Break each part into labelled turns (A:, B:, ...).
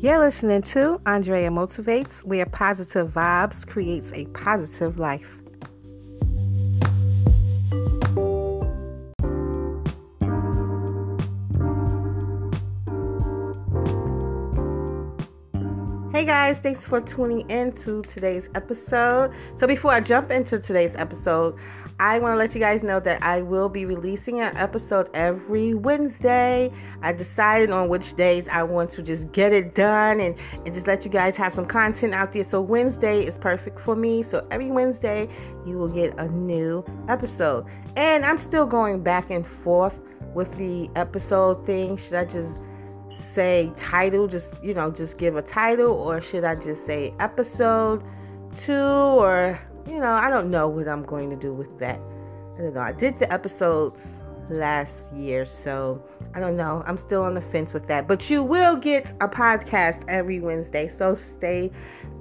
A: You're listening to Andrea Motivates, where positive vibes creates a positive life. Hey guys, thanks for tuning in to today's episode. So, before I jump into today's episode, I want to let you guys know that I will be releasing an episode every Wednesday. I decided on which days I want to just get it done and, and just let you guys have some content out there. So, Wednesday is perfect for me. So, every Wednesday, you will get a new episode. And I'm still going back and forth with the episode thing. Should I just say title, just, you know, just give a title, or should I just say episode two or you know, I don't know what I'm going to do with that. I don't know. I did the episodes last year, so I don't know. I'm still on the fence with that. But you will get a podcast every Wednesday, so stay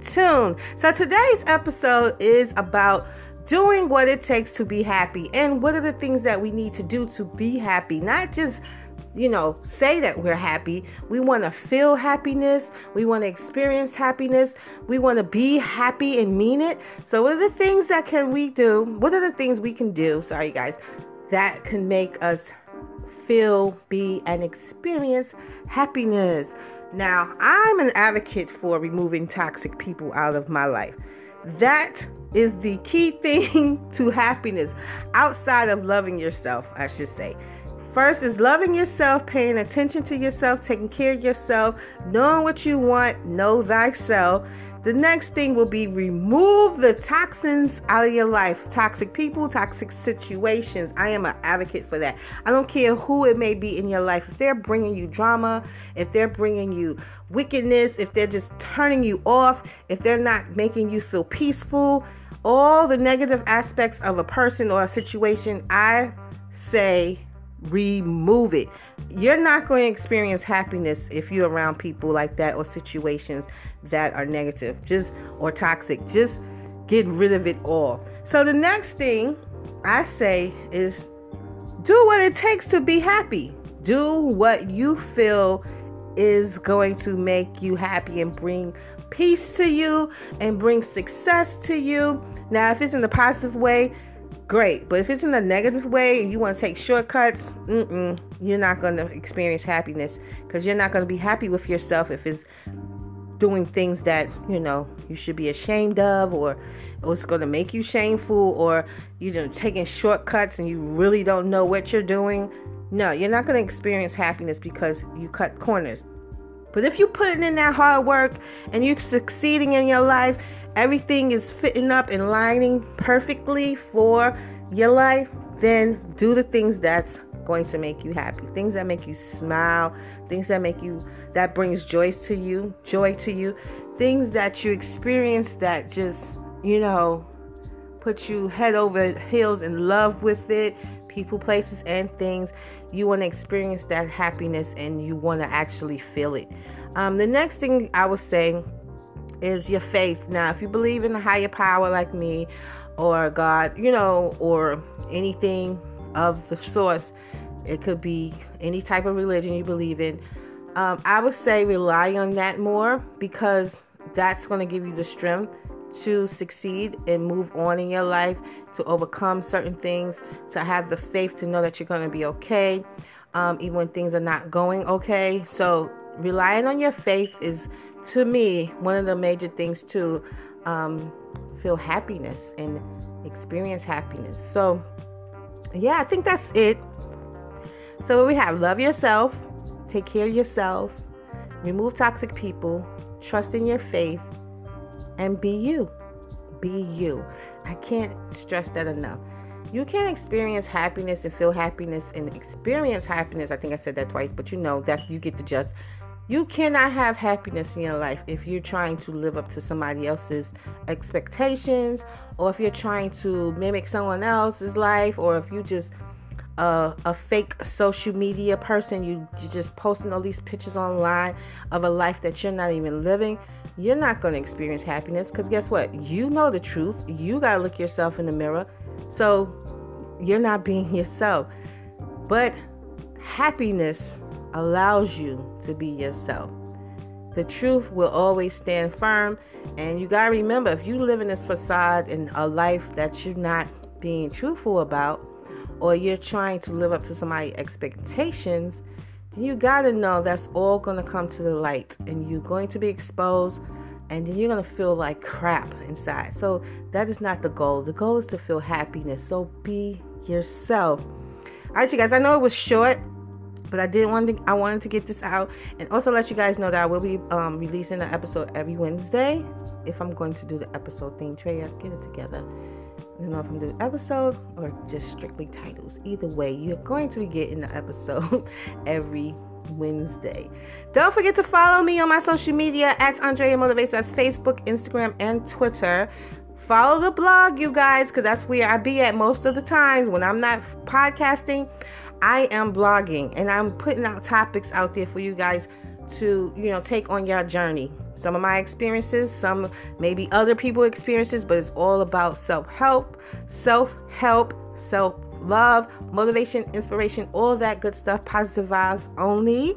A: tuned. So today's episode is about doing what it takes to be happy and what are the things that we need to do to be happy, not just you know, say that we're happy. We want to feel happiness. We want to experience happiness. We want to be happy and mean it. So, what are the things that can we do? What are the things we can do? Sorry, guys, that can make us feel, be, and experience happiness. Now, I'm an advocate for removing toxic people out of my life. That is the key thing to happiness outside of loving yourself, I should say. First is loving yourself, paying attention to yourself, taking care of yourself, knowing what you want, know thyself. The next thing will be remove the toxins out of your life. Toxic people, toxic situations. I am an advocate for that. I don't care who it may be in your life. If they're bringing you drama, if they're bringing you wickedness, if they're just turning you off, if they're not making you feel peaceful, all the negative aspects of a person or a situation, I say remove it. You're not going to experience happiness if you're around people like that or situations that are negative, just or toxic. Just get rid of it all. So the next thing I say is do what it takes to be happy. Do what you feel is going to make you happy and bring peace to you and bring success to you. Now, if it's in a positive way, great. But if it's in a negative way and you want to take shortcuts, you're not going to experience happiness because you're not going to be happy with yourself if it's doing things that you know you should be ashamed of or, it's going to make you shameful or you're know, taking shortcuts and you really don't know what you're doing no you're not going to experience happiness because you cut corners but if you put in that hard work and you're succeeding in your life everything is fitting up and lining perfectly for your life, then do the things that's going to make you happy. Things that make you smile, things that make you that brings joy to you, joy to you, things that you experience that just, you know, put you head over heels in love with it, people, places and things. You want to experience that happiness and you want to actually feel it. Um, the next thing I would say is your faith. Now, if you believe in a higher power like me or God, you know, or anything of the source, it could be any type of religion you believe in. Um, I would say rely on that more because that's going to give you the strength to succeed and move on in your life, to overcome certain things, to have the faith to know that you're going to be okay, um, even when things are not going okay. So, relying on your faith is to me, one of the major things to um, feel happiness and experience happiness. So, yeah, I think that's it. So, we have love yourself, take care of yourself, remove toxic people, trust in your faith, and be you. Be you. I can't stress that enough. You can't experience happiness and feel happiness and experience happiness. I think I said that twice, but you know that you get to just you cannot have happiness in your life if you're trying to live up to somebody else's expectations, or if you're trying to mimic someone else's life, or if you just uh, a fake social media person, you you just posting all these pictures online of a life that you're not even living. You're not going to experience happiness because guess what? You know the truth. You got to look yourself in the mirror. So you're not being yourself. But happiness allows you to be yourself. The truth will always stand firm. And you got to remember if you live in this facade in a life that you're not being truthful about, or you're trying to live up to somebody's expectations, then you got to know that's all going to come to the light and you're going to be exposed and then you're going to feel like crap inside. So that is not the goal. The goal is to feel happiness. So be yourself. All right, you guys, I know it was short but I did want to I wanted to get this out and also let you guys know that I will be um, releasing an episode every Wednesday if I'm going to do the episode thing. Drea, get it together. You know if I'm doing episode or just strictly titles. Either way, you're going to be getting the episode every Wednesday. Don't forget to follow me on my social media at Andrea Motivates. That's Facebook, Instagram, and Twitter. Follow the blog, you guys, because that's where I be at most of the times when I'm not podcasting. I am blogging and I'm putting out topics out there for you guys to, you know, take on your journey. Some of my experiences, some maybe other people experiences, but it's all about self-help, self-help, self-love, motivation, inspiration, all that good stuff, positive vibes only.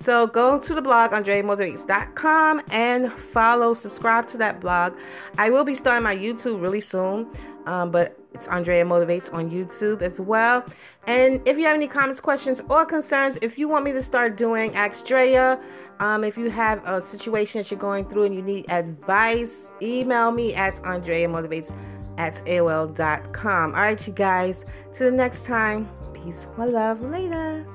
A: So go to the blog andreamotivates.com and follow, subscribe to that blog. I will be starting my YouTube really soon, um, but it's Andrea Motivates on YouTube as well. And if you have any comments, questions, or concerns, if you want me to start doing Ask Drea, um, if you have a situation that you're going through and you need advice, email me at Andrea Motivates at AOL.com. All right, you guys. Till the next time. Peace, my love. Later.